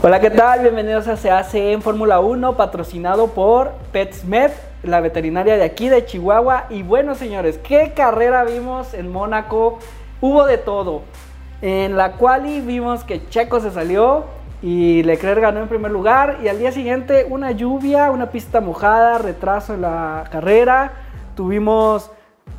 Hola, ¿qué tal? Bienvenidos a Se hace en Fórmula 1, patrocinado por PetSmed, la veterinaria de aquí de Chihuahua. Y bueno, señores, ¿qué carrera vimos en Mónaco? Hubo de todo. En la quali vimos que Checo se salió y Leclerc ganó en primer lugar. Y al día siguiente, una lluvia, una pista mojada, retraso en la carrera. Tuvimos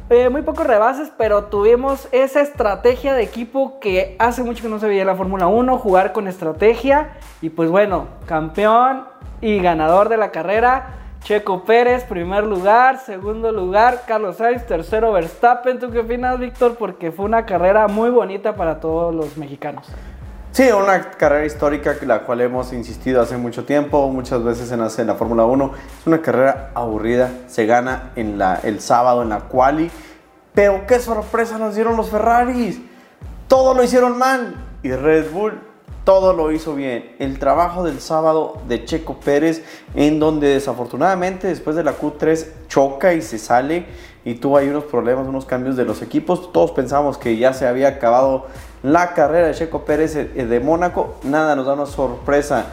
eh, muy pocos rebases, pero tuvimos esa estrategia de equipo que hace mucho que no se veía en la Fórmula 1, jugar con estrategia. Y pues bueno, campeón y ganador de la carrera, Checo Pérez, primer lugar, segundo lugar, Carlos Sainz, tercero Verstappen. ¿Tú qué opinas, Víctor? Porque fue una carrera muy bonita para todos los mexicanos. Sí, una carrera histórica la cual hemos insistido hace mucho tiempo, muchas veces en en la Fórmula 1. Es una carrera aburrida, se gana en la, el sábado en la quali, pero qué sorpresa nos dieron los Ferraris. Todo lo hicieron mal y Red Bull todo lo hizo bien. El trabajo del sábado de Checo Pérez, en donde desafortunadamente después de la Q3 choca y se sale y tuvo ahí unos problemas, unos cambios de los equipos. Todos pensamos que ya se había acabado la carrera de Checo Pérez eh, de Mónaco. Nada, nos da una sorpresa.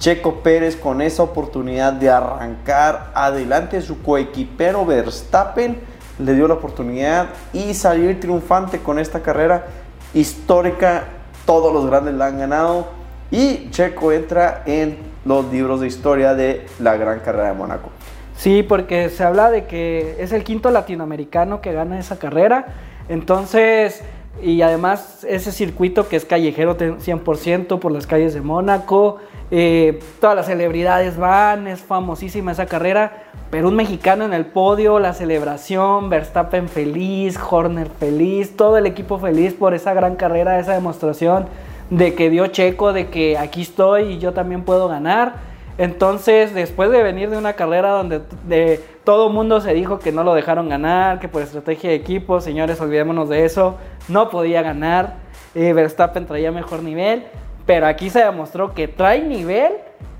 Checo Pérez con esa oportunidad de arrancar adelante su coequipero Verstappen le dio la oportunidad y salir triunfante con esta carrera histórica. Todos los grandes la han ganado y Checo entra en los libros de historia de la gran carrera de Mónaco. Sí, porque se habla de que es el quinto latinoamericano que gana esa carrera. Entonces, y además ese circuito que es callejero 100% por las calles de Mónaco, eh, todas las celebridades van, es famosísima esa carrera, pero un mexicano en el podio, la celebración, Verstappen feliz, Horner feliz, todo el equipo feliz por esa gran carrera, esa demostración de que dio Checo, de que aquí estoy y yo también puedo ganar. Entonces, después de venir de una carrera donde de, todo mundo se dijo que no lo dejaron ganar, que por estrategia de equipo, señores, olvidémonos de eso, no podía ganar, eh, Verstappen traía mejor nivel, pero aquí se demostró que trae nivel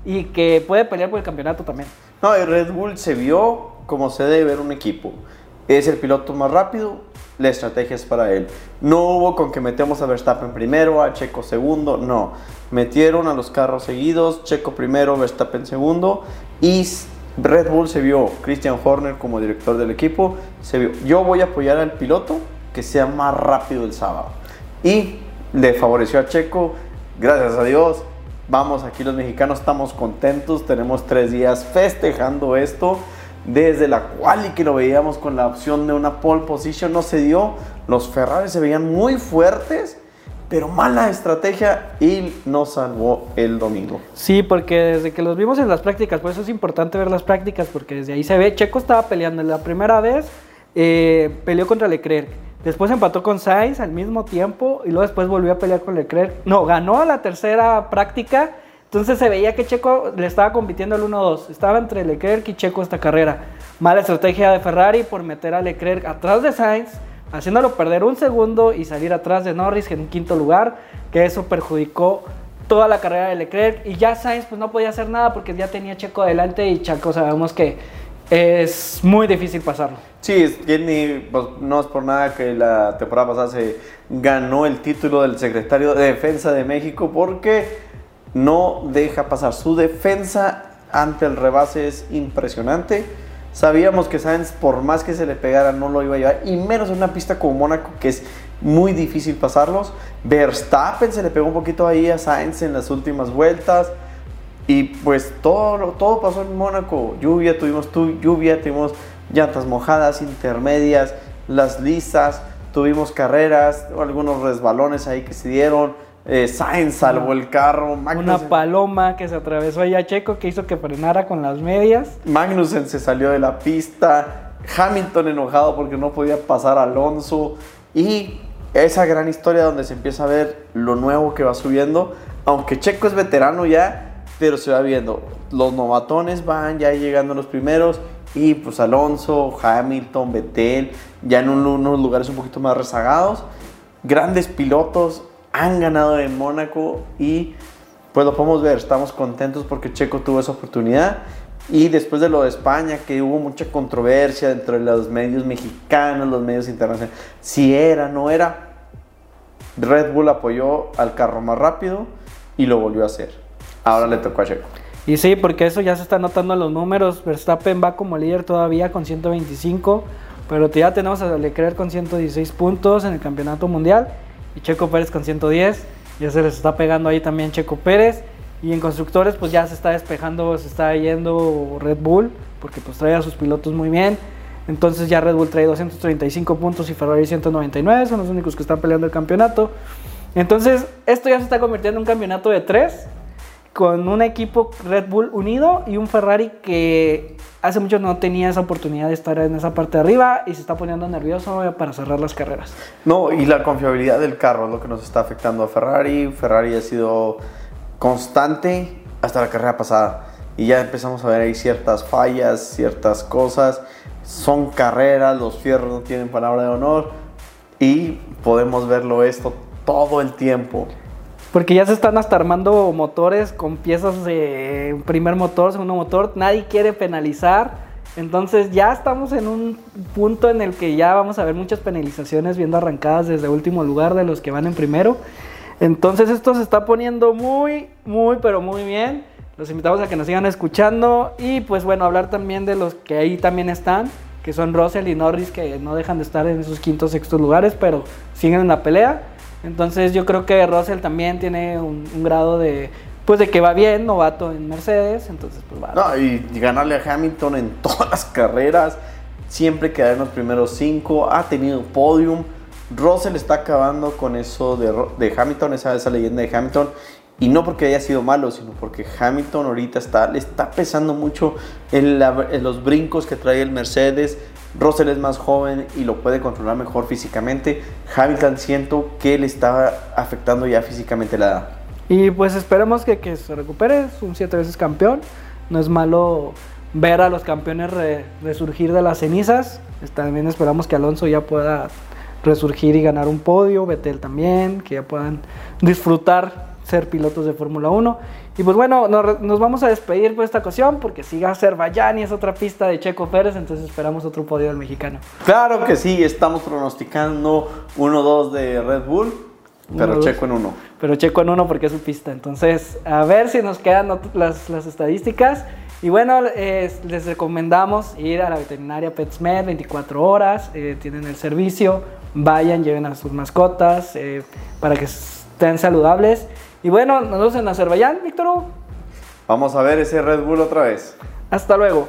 y que puede pelear por el campeonato también. No, y Red Bull se vio como se debe ver un equipo. Es el piloto más rápido, la estrategia es para él. No hubo con que metemos a Verstappen primero, a Checo segundo, no. Metieron a los carros seguidos, Checo primero, Verstappen segundo y Red Bull se vio, Christian Horner como director del equipo, se vio, yo voy a apoyar al piloto que sea más rápido el sábado. Y le favoreció a Checo, gracias a Dios. Vamos, aquí los mexicanos estamos contentos, tenemos tres días festejando esto. Desde la cual y que lo veíamos con la opción de una pole position no se dio. Los Ferrari se veían muy fuertes, pero mala estrategia y nos salvó el domingo. Sí, porque desde que los vimos en las prácticas, por eso es importante ver las prácticas, porque desde ahí se ve, Checo estaba peleando la primera vez, eh, peleó contra Leclerc Después empató con Sainz al mismo tiempo y luego después volvió a pelear con Leclerc. No, ganó a la tercera práctica. Entonces se veía que Checo le estaba compitiendo al 1-2. Estaba entre Leclerc y Checo esta carrera. Mala estrategia de Ferrari por meter a Leclerc atrás de Sainz, haciéndolo perder un segundo y salir atrás de Norris en quinto lugar, que eso perjudicó toda la carrera de Leclerc. Y ya Sainz pues no podía hacer nada porque ya tenía Checo adelante y Checo sabemos que es muy difícil pasarlo. Sí, pues, no es por nada que la temporada pasada se ganó el título del secretario de Defensa de México porque no deja pasar. Su defensa ante el rebase es impresionante. Sabíamos que Sainz, por más que se le pegara, no lo iba a llevar, y menos en una pista como Mónaco, que es muy difícil pasarlos. Verstappen se le pegó un poquito ahí a Sainz en las últimas vueltas. Y pues todo, todo pasó en Mónaco. Lluvia, tuvimos tu, lluvia, tuvimos llantas mojadas, intermedias, las lisas, tuvimos carreras, algunos resbalones ahí que se dieron. Eh, Sainz salvó el carro. Una paloma que se atravesó ahí a Checo que hizo que frenara con las medias. Magnussen se salió de la pista. Hamilton enojado porque no podía pasar a Alonso. Y esa gran historia donde se empieza a ver lo nuevo que va subiendo. Aunque Checo es veterano ya, pero se va viendo. Los novatones van ya llegando los primeros y pues Alonso, Hamilton, Vettel, ya en unos lugares un poquito más rezagados. Grandes pilotos han ganado en Mónaco y pues lo podemos ver, estamos contentos porque Checo tuvo esa oportunidad. Y después de lo de España, que hubo mucha controversia dentro de los medios mexicanos, los medios internacionales, si era, no era, Red Bull apoyó al carro más rápido y lo volvió a hacer. Ahora le tocó a Checo. Y sí, porque eso ya se está notando en los números. Verstappen va como líder todavía con 125, pero ya tenemos a Leclerc con 116 puntos en el campeonato mundial Checo Pérez con 110. Ya se les está pegando ahí también Checo Pérez. Y en constructores pues ya se está despejando, se está yendo Red Bull, porque pues trae a sus pilotos muy bien. Entonces ya Red Bull trae 235 puntos y Ferrari 199, son los únicos que están peleando el campeonato. Entonces esto ya se está convirtiendo en un campeonato de tres, con un equipo Red Bull unido y un Ferrari que hace mucho no tenía esa oportunidad de estar en esa parte de arriba y se está poniendo nervioso para cerrar las carreras. No, y la confiabilidad del carro es lo que nos está afectando a Ferrari. Ferrari ha sido constante hasta la carrera pasada. Y ya empezamos a ver ahí ciertas fallas, ciertas cosas. Son carreras, los fierros no tienen palabra de honor. Y podemos verlo esto todo el tiempo. Porque ya se están hasta armando motores con piezas de primer motor, segundo motor. Nadie quiere penalizar. Entonces ya estamos en un punto en el que ya vamos a ver muchas penalizaciones viendo arrancadas desde último lugar de los que van en primero. Entonces esto se está poniendo muy, muy, pero muy bien. Los invitamos a que nos sigan escuchando y pues bueno, hablar también de los que ahí también están, que son Russell y Norris, que no dejan de estar en esos quintos, sextos lugares, pero siguen en la pelea. Entonces yo creo que Russell también tiene un, grado de, pues de que va bien, novato en Mercedes, entonces pues va. No, y ganarle a Hamilton en todas las carreras, siempre quedar en los primeros cinco, ha tenido podium. Russell está acabando con eso de, Hamilton, esa, esa leyenda de Hamilton. Y no porque haya sido malo, sino porque Hamilton ahorita está, le está pesando mucho en, en, los brincos que trae el Mercedes. Russell es más joven y lo puede controlar mejor físicamente. Hamilton siento que le está afectando ya físicamente la edad. Y pues esperemos que, que se recupere, es un siete veces campeón. No es malo ver a los campeones resurgir de las cenizas. También esperamos que Alonso ya pueda resurgir y ganar un podio, Betel también, que ya puedan disfrutar ser pilotos de Fórmula 1. Y pues bueno, nos, vamos a despedir por esta ocasión porque sigue Azerbaiyán y es otra pista de Checo Pérez, entonces esperamos otro podio del mexicano. Claro que sí, estamos pronosticando 1-2 de Red Bull, pero Checo en uno. Pero Checo en uno porque es su pista. Entonces, a ver si nos quedan las, las estadísticas. Y bueno, les recomendamos ir a la veterinaria PetSmed 24 horas, eh, tienen el servicio, vayan, lleven a sus mascotas eh, para que estén saludables. Y bueno, nos vemos en Azerbaiyán, Víctor. Vamos a ver ese Red Bull otra vez. Hasta luego.